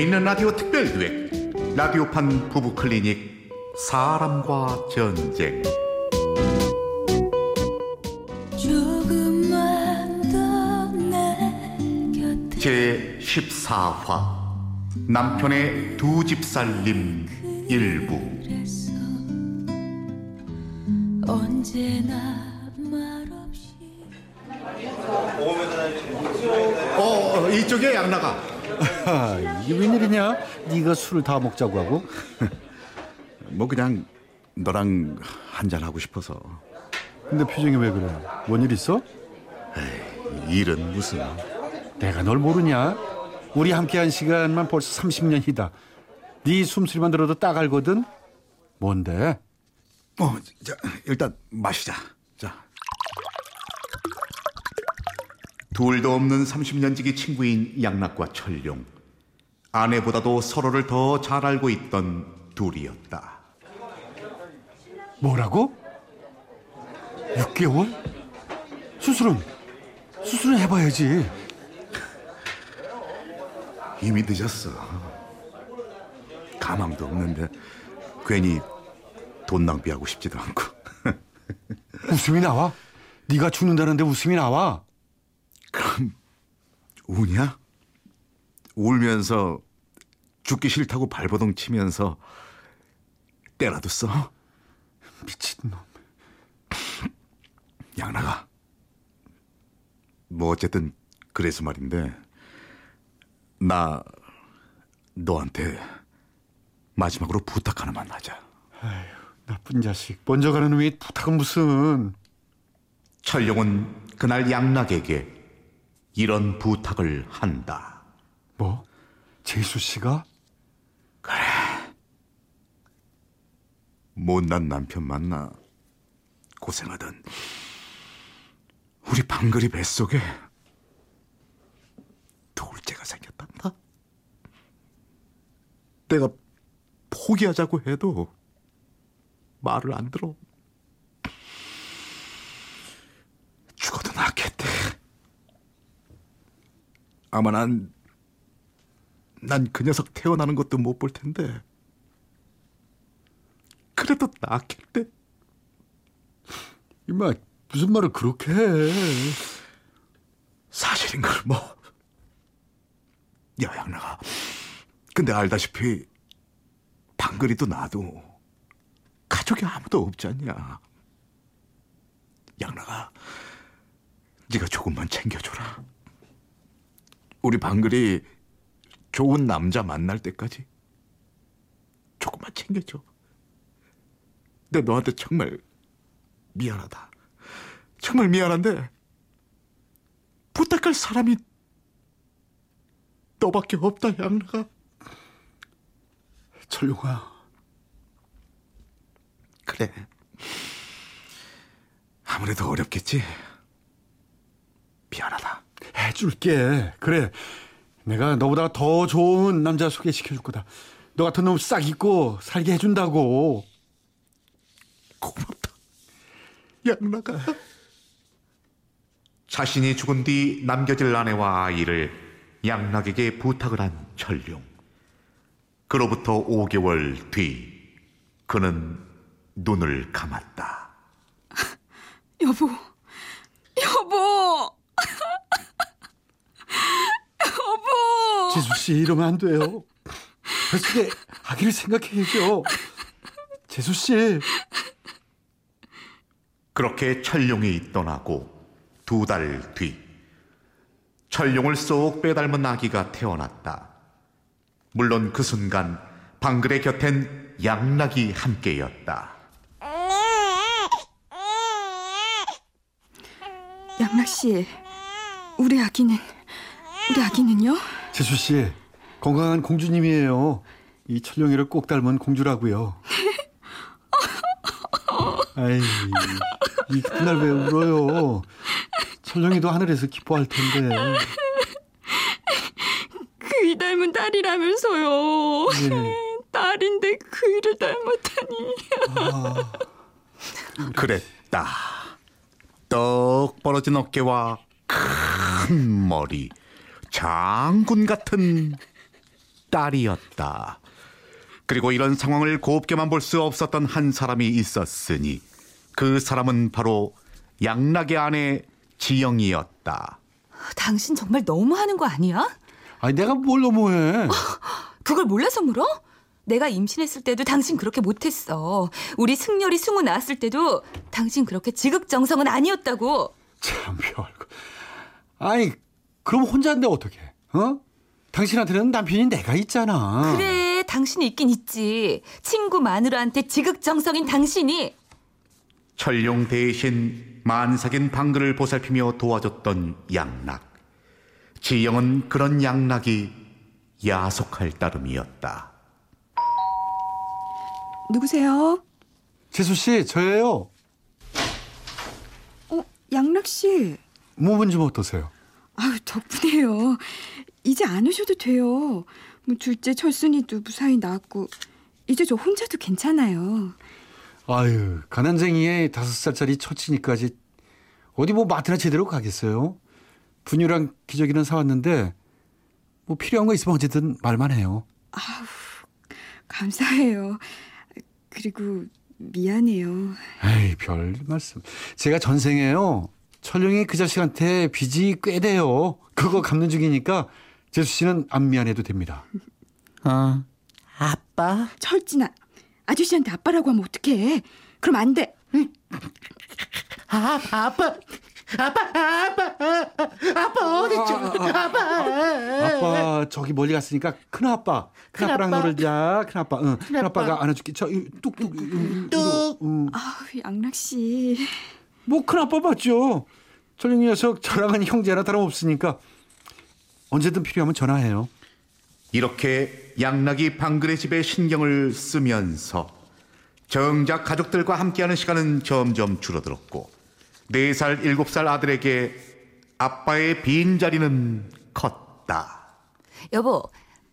재미있는 라디오 특별기획 라디오판 부부 클리닉 사람과 전쟁. 제 14화 남편의 두 집 살림 일부. 말없이 어 이쪽에 양나가 아, 이게 웬일이냐? 네가 술을 다 먹자고 하고? 뭐 그냥 너랑 한잔 하고 싶어서 근데 표정이 왜 그래? 뭔 일 있어? 일은 무슨 내가 널 모르냐? 우리 함께한 시간만 벌써 30년이다. 네 숨소리만 들어도 딱 알거든. 뭔데? 어, 자, 일단 마시자. 자. 둘도 없는 30년 지기 친구인 양락과 철룡. 아내보다도 서로를 더 잘 알고 있던 둘이었다. 뭐라고? 6개월? 수술은 수술은 해봐야지. 이미 늦었어. 가망도 없는데 괜히 돈 낭비하고 싶지도 않고. 웃음이 나와? 네가 죽는다는데 웃음이 나와? 그럼 우냐? 울면서 죽기 싫다고 발버둥 치면서 때라도 써? 미친놈. 양나가. 뭐 어쨌든 그래서 말인데 나 너한테 마지막으로 부탁 하나만 하자. 나쁜 자식. 먼저 가는 놈이 부탁은 무슨? 철룡은 그날 양락에게 이런 부탁을 한다. 뭐? 재수 씨가? 못난 남편 만나 고생하던 우리 방글이 뱃속에 둘째가 생겼단다. 내가 포기하자고 해도 말을 안 들어. 죽어도 낫겠대. 아마 난, 난 그 녀석 태어나는 것도 못 볼 텐데. 그래도 낫겠대. 이마 무슨 말을 그렇게 해? 사실인 걸 뭐. 야, 양나가. 근데 알다시피 방글이도 나도 가족이 아무도 없지 않냐. 양나가, 네가 조금만 챙겨줘라. 우리 방글이 좋은 남자 만날 때까지 조금만 챙겨줘. 내 너한테 정말 미안하다. 정말 미안한데 부탁할 사람이 너밖에 없다, 양나가. 철룡아. 그래. 아무래도 어렵겠지. 미안하다. 해줄게. 그래. 내가 너보다 더 좋은 남자 소개시켜 줄 거다. 너 같은 놈 싹 잊고 살게 해준다고. 고맙다. 양나가. 자신이 죽은 뒤 남겨질 아내와 아이를 양락에게 부탁을 한 철룡. 그로부터 5개월 뒤 그는 눈을 감았다. 여보 여보 여보 지수 씨 이러면 안 돼요. 뱃속에 아기를 생각해야죠. 재수 씨. 그렇게 철룡이 떠나고 두 달 뒤 철룡을 쏙 빼닮은 아기가 태어났다. 물론 그 순간 방글의 곁엔 양락이 함께였다. 양락 씨 우리 아기는 우리 아기는요? 재수 씨 건강한 공주님이에요. 이 철룡이를 꼭 닮은 공주라고요. 아이, 이 그날 왜 울어요? 철룡이도 하늘에서 기뻐할 텐데. 그이 닮은 딸이라면서요 예. 딸인데 그이를 닮았다니 그랬다. 떡 벌어진 어깨와 큰 머리, 장군 같은 딸이었다. 그리고 이런 상황을 곱게만 볼 수 없었던 한 사람이 있었으니 그 사람은 바로 양락의 아내 지영이었다. 당신 정말 너무하는 거 아니야? 아니 내가 뭘 너무해? 그걸 몰라서 물어? 내가 임신했을 때도 당신 그렇게 못했어. 우리 승열이 승우 낳았을 때도 당신 그렇게 지극정성은 아니었다고. 참 별거. 아니 그럼 혼자인데 어떻게? 어? 당신한테는 남편이 내가 있잖아. 그래, 당신이 있긴 있지. 친구 마누라한테 지극정성인 당신이. 철룡 대신 만삭인 방글을 보살피며 도와줬던 양락. 지영은 그런 양락이 야속할 따름이었다. 누구세요? 재수 씨 저예요. 어, 양락 씨. 몸은 좀 어떠세요? 아유, 덕분에요. 이제 안 오셔도 돼요. 뭐 둘째 철순이도 무사히 낳았고 이제 저 혼자도 괜찮아요. 아유 가난쟁이의 다섯 살짜리 처치니까지 어디 뭐 마트나 제대로 가겠어요? 분유랑 기저귀는 사왔는데 뭐 필요한 거 있으면 언제든 말만 해요. 감사해요. 그리고 미안해요. 에이 별 말씀. 제가 전생에요. 철룡이 그 자식한테 빚이 꽤 돼요. 그거 갚는 중이니까 재수 씨는 안 미안해도 됩니다. 어, 아빠? 철진아, 아저씨한테 아빠라고 하면 어떡해? 그럼 안 돼. 아, 아빠, 아빠, 아빠, 아빠 어디죠? 아 빠. 아빠 저기 멀리 갔으니까 큰 아빠, 큰 큰 아빠랑 아빠. 놀자. 큰 아빠, 응. 큰 아빠. 아빠가 안아줄게. 저 이, 뚝뚝 뚝. 뚝. 응. 아우, 양락 씨. 뭐 큰 아빠 맞죠? 철룡이 녀석 저랑은 형제나 다름없으니까 언제든 필요하면 전화해요. 이렇게 양락이 방글의 집에 신경을 쓰면서 정작 가족들과 함께하는 시간은 점점 줄어들었고 네살 일곱 살 아들에게 아빠의 빈자리는 컸다. 여보,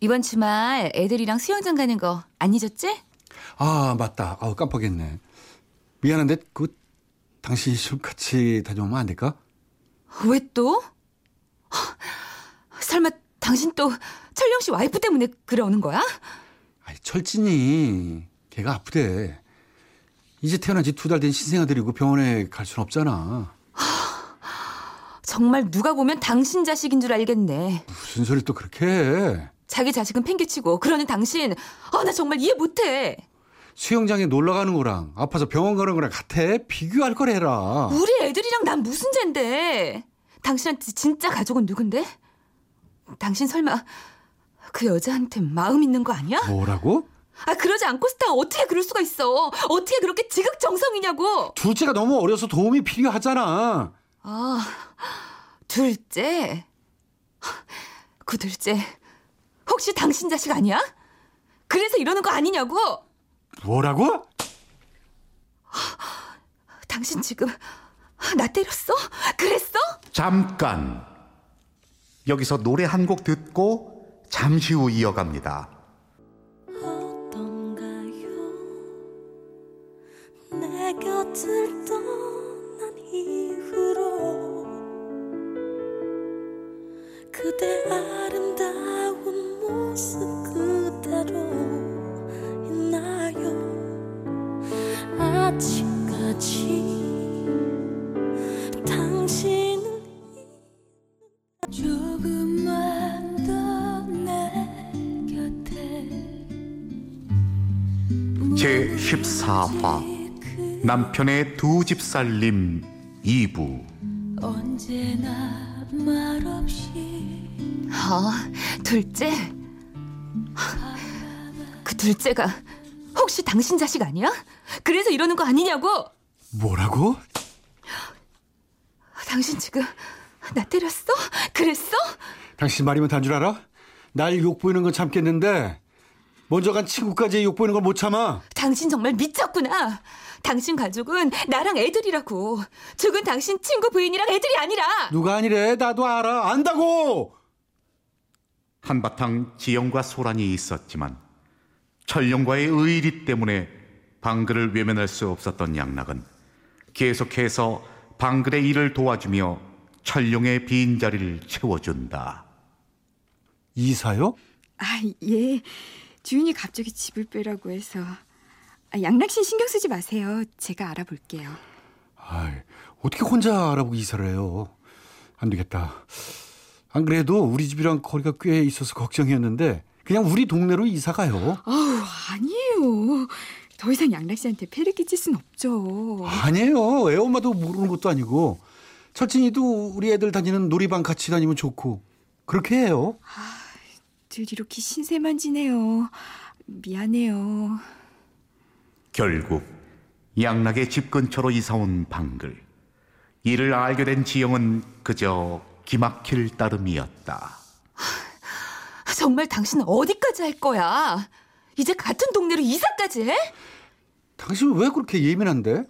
이번 주말 애들이랑 수영장 가는 거 안 잊었지? 아 맞다. 아우 깜빡했네. 미안한데 그 당신 좀 같이 다녀오면 안 될까? 왜 또? 헉, 설마 당신 또 철령 씨 와이프 때문에 그러는 거야? 아이 철진이 걔가 아프대. 이제 태어난 지 두 달 된 신생아 데리고 병원에 갈 순 없잖아. 정말 누가 보면 당신 자식인 줄 알겠네. 무슨 소리 또 그렇게 해. 자기 자식은 팽개치고 그러는 당신, 아, 나 정말 이해 못해. 수영장에 놀러 가는 거랑 아파서 병원 가는 거랑 같아? 비교할 거래라. 우리 애들이랑 난 무슨 죄인데? 당신한테 진짜 가족은 누군데? 당신 설마 그 여자한테 마음 있는 거 아니야? 뭐라고? 아 그러지 않고 스타 어떻게 그럴 수가 있어? 어떻게 그렇게 지극정성이냐고? 둘째가 너무 어려서 도움이 필요하잖아. 아 둘째 그 둘째 혹시 당신 자식 아니야? 그래서 이러는 거 아니냐고? 뭐라고? 당신 지금 나 때렸어? 그랬어? 잠깐. 여기서 노래 한 곡 듣고 잠시 후 이어갑니다. 어떤가요? 내 곁을 떠난 이후로 그대 아름다운 모습 그 아직까지 당신은 조금만 더내 곁에 제 14화 남편의 두 집 살림 2부 언제나 말없이 어 둘째 그 둘째가 혹시 당신 자식 아니야? 그래서 이러는 거 아니냐고? 뭐라고? 당신 지금 나 때렸어? 그랬어? 당신 말이면 단 줄 알아? 날 욕보이는 건 참겠는데 먼저 간 친구까지 욕보이는 걸 못 참아. 당신 정말 미쳤구나. 당신 가족은 나랑 애들이라고. 죽은 당신 친구 부인이랑 애들이 아니라. 누가 아니래 나도 알아 안다고. 한바탕 지영과 소란이 있었지만 철룡과의 의리 때문에 방글을 외면할 수 없었던 양락은 계속해서 방글의 일을 도와주며 철룡의 빈자리를 채워준다. 이사요? 아, 예. 주인이 갑자기 집을 빼라고 해서. 아, 양락신 신경 쓰지 마세요. 제가 알아볼게요. 아이, 어떻게 혼자 알아보고 이사를 해요? 안 되겠다. 안 그래도 우리 집이랑 거리가 꽤 있어서 걱정이었는데 그냥 우리 동네로 이사 가요. 아우, 아니에요. 더 이상 양락 씨한테 폐를 끼칠 순 없죠. 아니에요. 애 엄마도 모르는 것도 아니고 철진이도 우리 애들 다니는 놀이방 같이 다니면 좋고 그렇게 해요. 늘 이렇게 신세만 지네요. 미안해요. 결국 양락의 집 근처로 이사온 방글. 이를 알게 된 지영은 그저 기막힐 따름이었다. 정말 당신은 어디까지 할 거야? 이제 같은 동네로 이사까지 해? 당신 왜 그렇게 예민한데?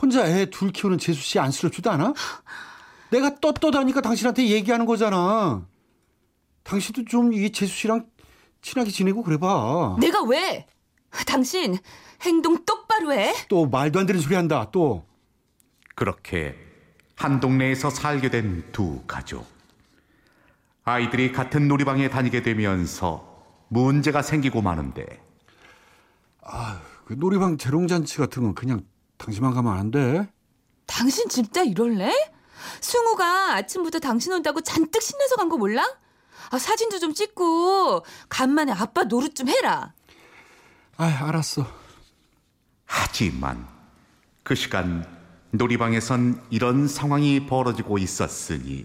혼자 애 둘 키우는 재수 씨 안쓰럽지도 않아? 내가 떳떳하니까 당신한테 얘기하는 거잖아. 당신도 좀 이 재수 씨랑 친하게 지내고 그래봐. 내가 왜? 당신 행동 똑바로 해. 또 말도 안 되는 소리 한다. 또 그렇게 한 동네에서 살게 된 두 가족. 아이들이 같은 놀이방에 다니게 되면서 문제가 생기고 마는데 그 놀이방 재롱잔치 같은 건 그냥 당신만 가면 안 돼. 당신 진짜 이럴래? 승우가 아침부터 당신 온다고 잔뜩 신나서 간 거 몰라? 아, 사진도 좀 찍고 간만에 아빠 노릇 좀 해라. 아, 알았어. 하지만 그 시간 놀이방에선 이런 상황이 벌어지고 있었으니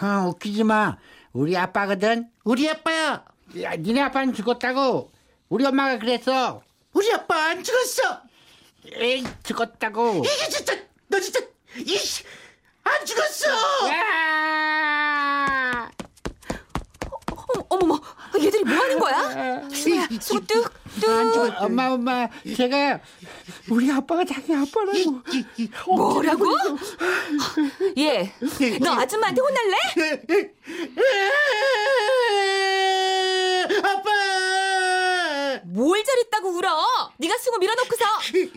아, 웃기지 마. 우리 아빠거든. 우리 아빠야. 야, 니네 아빠는 죽었다고. 우리 엄마가 그랬어. 우리 아빠 안 죽었어. 에이, 죽었다고. 이게 진짜, 너 진짜, 이씨, 안 죽었어. 야! 어머, 어머머, 얘들이 뭐 하는 거야? 승우 뚝. 엄마, 엄마, 제가 우리 아빠가 자기 아빠라고. 뭐라고? 얘, 너 아줌마한테 혼날래? 아빠! 뭘 잘했다고 울어? 네가 승우 밀어놓고서.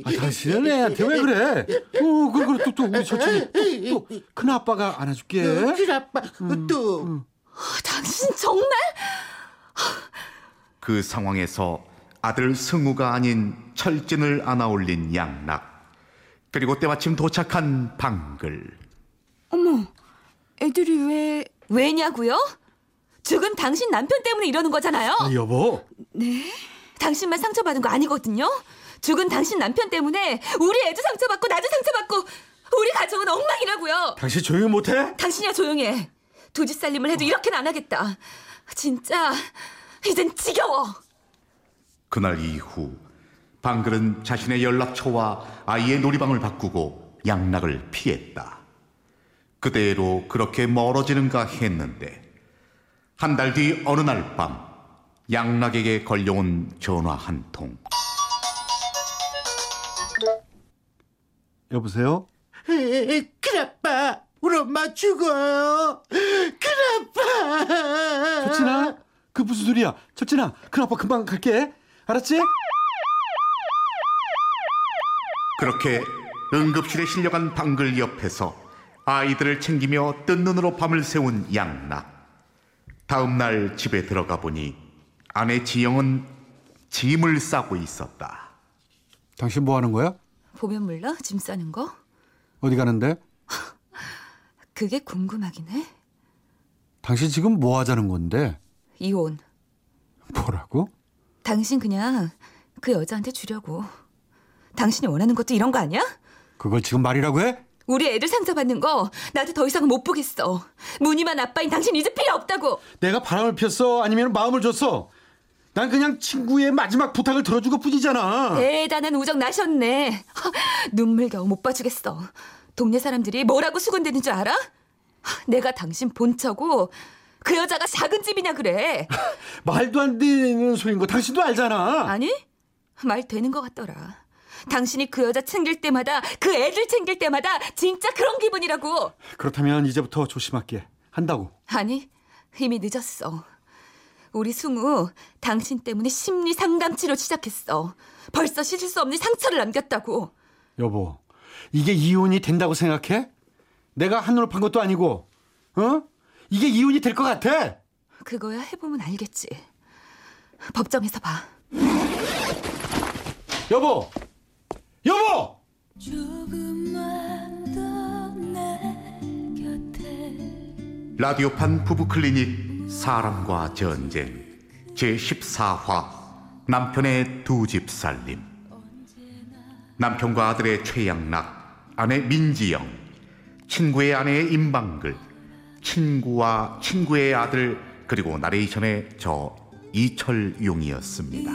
아, 당신은 애한테 왜 그래? 어, 그래, 그래, 또, 또, 우리 철진이. 또, 또, 큰 아빠가 안아줄게. 우리 아빠, 또. 아, 당신 정말? 그 상황에서 아들 승우가 아닌 철진을 안아 올린 양락 그리고 때마침 도착한 방글 어머, 애들이 왜... 왜냐고요? 죽은 당신 남편 때문에 이러는 거잖아요. 아, 여보. 당신만 상처받은 거 아니거든요. 죽은 당신 남편 때문에 우리 애도 상처받고 나도 상처받고 우리 가정은 엉망이라고요. 당신 조용히 못해? 당신이야 조용해. 도지 살림을 해도 이렇게는 안 하겠다. 진짜 이젠 지겨워. 그날 이후 방글은 자신의 연락처와 아이의 놀이방을 바꾸고 양락을 피했다. 그대로 그렇게 멀어지는가 했는데 한 달 뒤 어느 날 밤 양락에게 걸려온 전화 한 통. 여보세요? 큰 아빠, 우리 엄마 죽어요. 큰 아빠. 철진아? 그 무슨 소리야? 철진아, 큰 아빠 금방 갈게. 알았지? 그렇게 응급실에 실려간 방글 옆에서 아이들을 챙기며 뜬 눈으로 밤을 새운 양락. 다음 날 집에 들어가 보니 아내 지영은 짐을 싸고 있었다. 당신 뭐 하는 거야? 보면 몰라 짐 싸는 거? 어디 가는데? 그게 궁금하긴 해. 당신 지금 뭐 하자는 건데? 이혼. 뭐라고? 당신 그냥 그 여자한테 주려고. 당신이 원하는 것도 이런 거 아니야? 그걸 지금 말이라고 해? 우리 애들 상처받는 거 나도 더 이상 못 보겠어. 무늬만 아빠인 당신 이제 필요 없다고. 내가 바람을 피웠어? 아니면 마음을 줬어? 난 그냥 친구의 마지막 부탁을 들어준 것 뿐이잖아. 대단한 우정 나셨네. 하, 눈물겨우 못 봐주겠어. 동네 사람들이 뭐라고 수군대는 줄 알아? 하, 내가 당신 본처고 그 여자가 작은 집이냐 그래. 말도 안 되는 소린 거 당신도 알잖아. 아니? 말 되는 것 같더라. 당신이 그 여자 챙길 때마다 그 애들 챙길 때마다 진짜 그런 기분이라고. 그렇다면 이제부터 조심할게. 한다고. 아니, 이미 늦었어. 우리 승우 당신 때문에 심리 상담 치료 시작했어. 벌써 씻을 수 없는 상처를 남겼다고. 여보, 이게 이혼이 된다고 생각해? 내가 한눈을 판 것도 아니고, 어? 이게 이혼이 될 것 같아? 그거야 해보면 알겠지. 법정에서 봐. 여보, 여보. 조금만 더내 곁에 라디오판 부부 클리닉 사람과 전쟁 제 14화 남편의 두 집 살림 남편과 아들의 최양락 아내 민지영 친구의 아내 임방글 친구와 친구의 아들 그리고 나레이션의 저 이철용이었습니다.